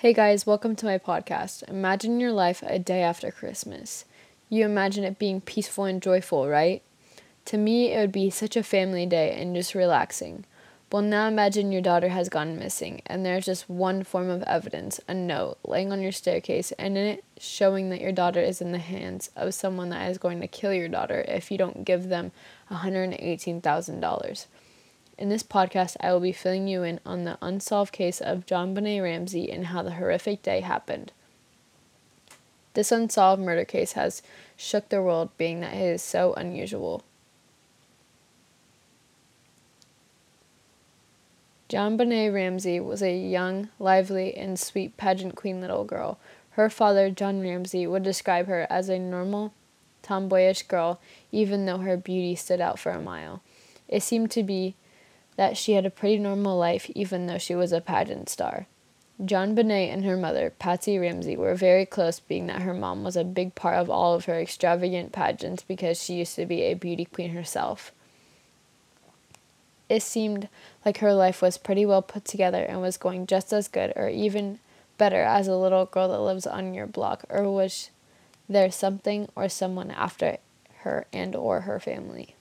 Hey guys, welcome to my podcast. Imagine your life a day after Christmas. You imagine it being peaceful and joyful, right? To me, it would be such a family day and just relaxing. Well, now imagine your daughter has gone missing, and there's just one form of evidence a note laying on your staircase, and in it showing that your daughter is in the hands of someone that is going to kill your daughter if you don't give them $118,000. In this podcast, I will be filling you in on the unsolved case of JonBenét Ramsey and how the horrific day happened. This unsolved murder case has shook the world, being that it is so unusual. JonBenét Ramsey was a young, lively, and sweet pageant queen little girl. Her father, John Ramsey, would describe her as a normal, tomboyish girl, even though her beauty stood out for a mile. It seemed to be that she had a pretty normal life even though she was a pageant star. JonBenét and her mother, Patsy Ramsey, were very close, being that her mom was a big part of all of her extravagant pageants because she used to be a beauty queen herself. It seemed like her life was pretty well put together and was going just as good or even better as a little girl that lives on your block or was there something or someone after her and or her family.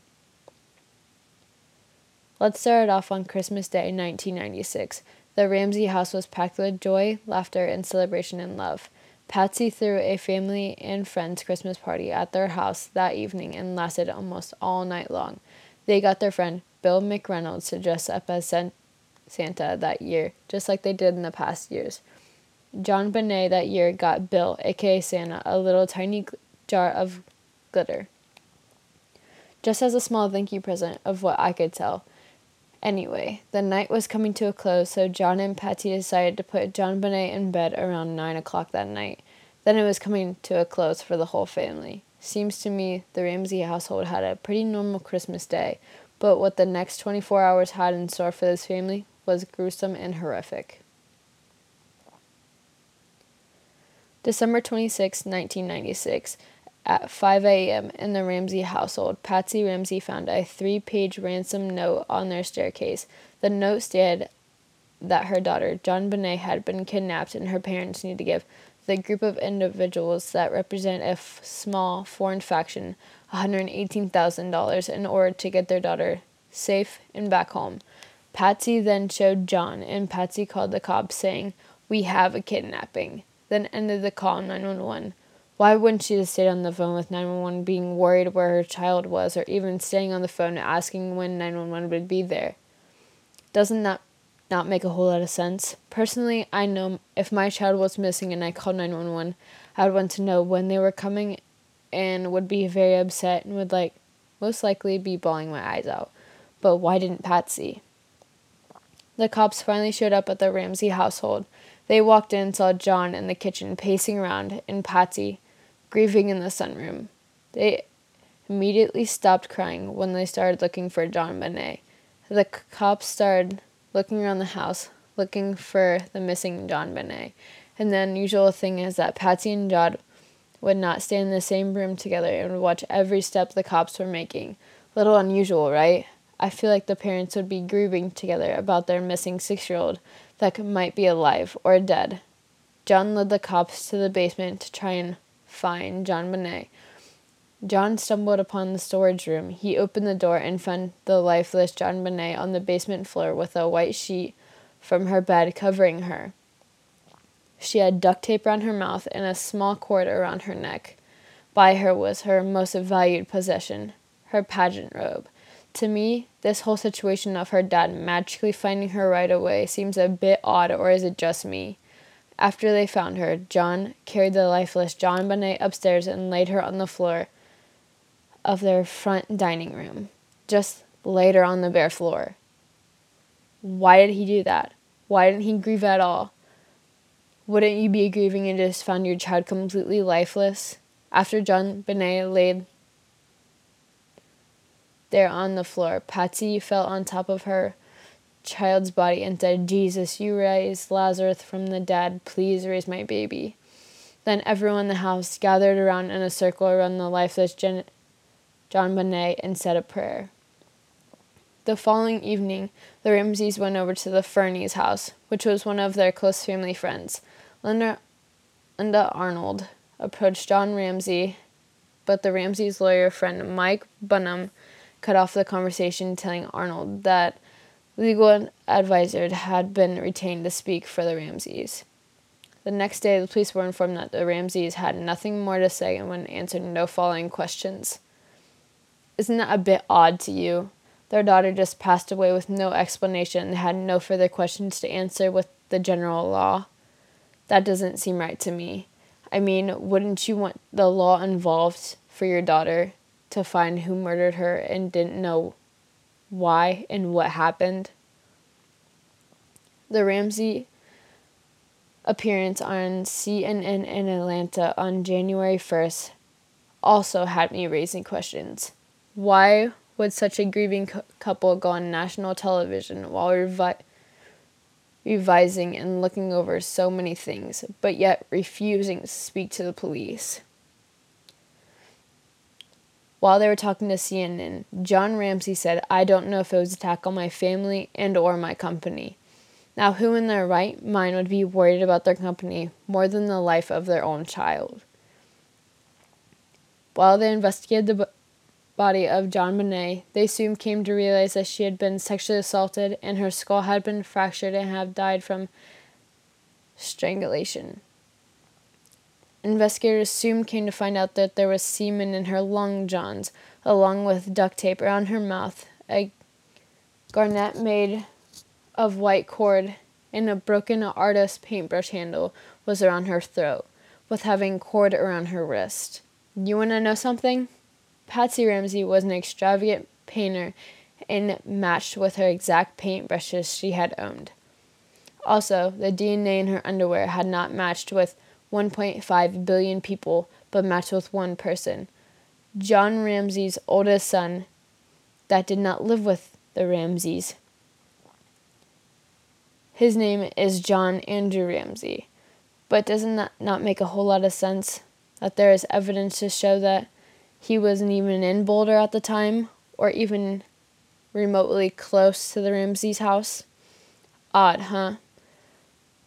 Let's start it off on Christmas Day, 1996. The Ramsey house was packed with joy, laughter, and celebration and love. Patsy threw a family and friends Christmas party at their house that evening and lasted almost all night long. They got their friend Bill McReynolds to dress up as Santa that year, just like they did in the past years. JonBenét that year got Bill, aka Santa, a little tiny jar of glitter. Just as a small thank you present of what I could tell. Anyway, the night was coming to a close, so John and Patsy decided to put JonBenét in bed around 9 o'clock that night. Then it was coming to a close for the whole family. Seems to me the Ramsey household had a pretty normal Christmas day, but what the next 24 hours had in store for this family was gruesome and horrific. December 26, 1996, at 5 a.m. in the Ramsey household, Patsy Ramsey found a three page ransom note on their staircase. The note stated that her daughter, JonBenét, had been kidnapped and her parents need to give the group of individuals that represent a f- small foreign faction $118,000 in order to get their daughter safe and back home. Patsy then showed John, and Patsy called the cops saying, We have a kidnapping, then ended the call 911. Why wouldn't she just stay on the phone with 911 being worried where her child was or even staying on the phone asking when 911 would be there? Doesn't that not make a whole lot of sense? Personally, I know if my child was missing and I called 911, I would want to know when they were coming and would be very upset and would like most likely be bawling my eyes out. But why didn't Patsy? The cops finally showed up at the Ramsey household. They walked in and saw John in the kitchen pacing around and Patsy grieving in the sunroom. They immediately stopped crying when they started looking for JonBenét. The cops started looking around the house, looking for the missing JonBenét. And the unusual thing is that Patsy and John would not stay in the same room together and would watch every step the cops were making. Little unusual, right? I feel like the parents would be grieving together about their missing six year old that might be alive or dead. John led the cops to the basement to try and find JonBenét. John stumbled upon the storage room. He opened the door and found the lifeless JonBenét on the basement floor with a white sheet from her bed covering her. She had duct tape around her mouth and a small cord around her neck. By her was her most valued possession, her pageant robe. To me, this whole situation of her dad magically finding her right away seems a bit odd, or is it just me? After they found her, John carried the lifeless JonBenét upstairs and laid her on the floor of their front dining room, just laid her on the bare floor. Why did he do that? Why didn't he grieve at all? Wouldn't you be grieving and just found your child completely lifeless? After JonBenét laid there on the floor, Patsy fell on top of her child's body and said, Jesus, you raised Lazarus from the dead. Please raise my baby. Then everyone in the house gathered around in a circle around the lifeless Jen- JonBenét and said a prayer. The following evening, the Ramseys went over to the Fernies' house, which was one of their close family friends. Linda, Linda Arnold approached John Ramsey, but the Ramsey's lawyer friend Mike Bynum cut off the conversation, telling Arnold that legal advisor had been retained to speak for the Ramseys. The next day, the police were informed that the Ramseys had nothing more to say and would answer no following questions. Isn't that a bit odd to you? Their daughter just passed away with no explanation and had no further questions to answer with the general law. That doesn't seem right to me. I mean, wouldn't you want the law involved for your daughter to find who murdered her and didn't know why and what happened? The Ramsey appearance on CNN in Atlanta on January 1st also had me raising questions. Why would such a grieving cu- couple go on national television while revi- revising and looking over so many things, but yet refusing to speak to the police? While they were talking to CNN, John Ramsey said, "I don't know if it was attack on my family and or my company." Now, who in their right mind would be worried about their company more than the life of their own child? While they investigated the body of JonBenét, they soon came to realize that she had been sexually assaulted and her skull had been fractured and had died from strangulation. Investigators soon came to find out that there was semen in her lung johns, along with duct tape around her mouth, a garrote made of white cord, and a broken artist paintbrush handle was around her throat, with having cord around her wrist. You want to know something? Patsy Ramsey was an extravagant painter and matched with her exact paintbrushes she had owned. Also, the DNA in her underwear had not matched with 1.5 billion people, but matched with one person. John Ramsey's oldest son, that did not live with the Ramseys. His name is John Andrew Ramsey. But doesn't that not make a whole lot of sense? That there is evidence to show that he wasn't even in Boulder at the time, or even remotely close to the Ramsey's house. Odd, huh?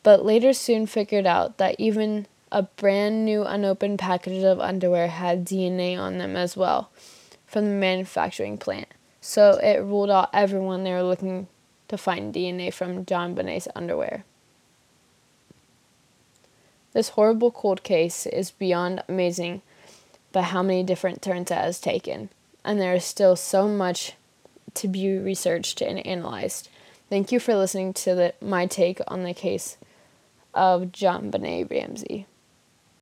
But later soon figured out that even a brand new unopened package of underwear had DNA on them as well from the manufacturing plant. So it ruled out everyone they were looking to find DNA from JonBenét's underwear. This horrible cold case is beyond amazing but how many different turns it has taken. And there is still so much to be researched and analyzed. Thank you for listening to the, my take on the case of JonBenét Ramsey.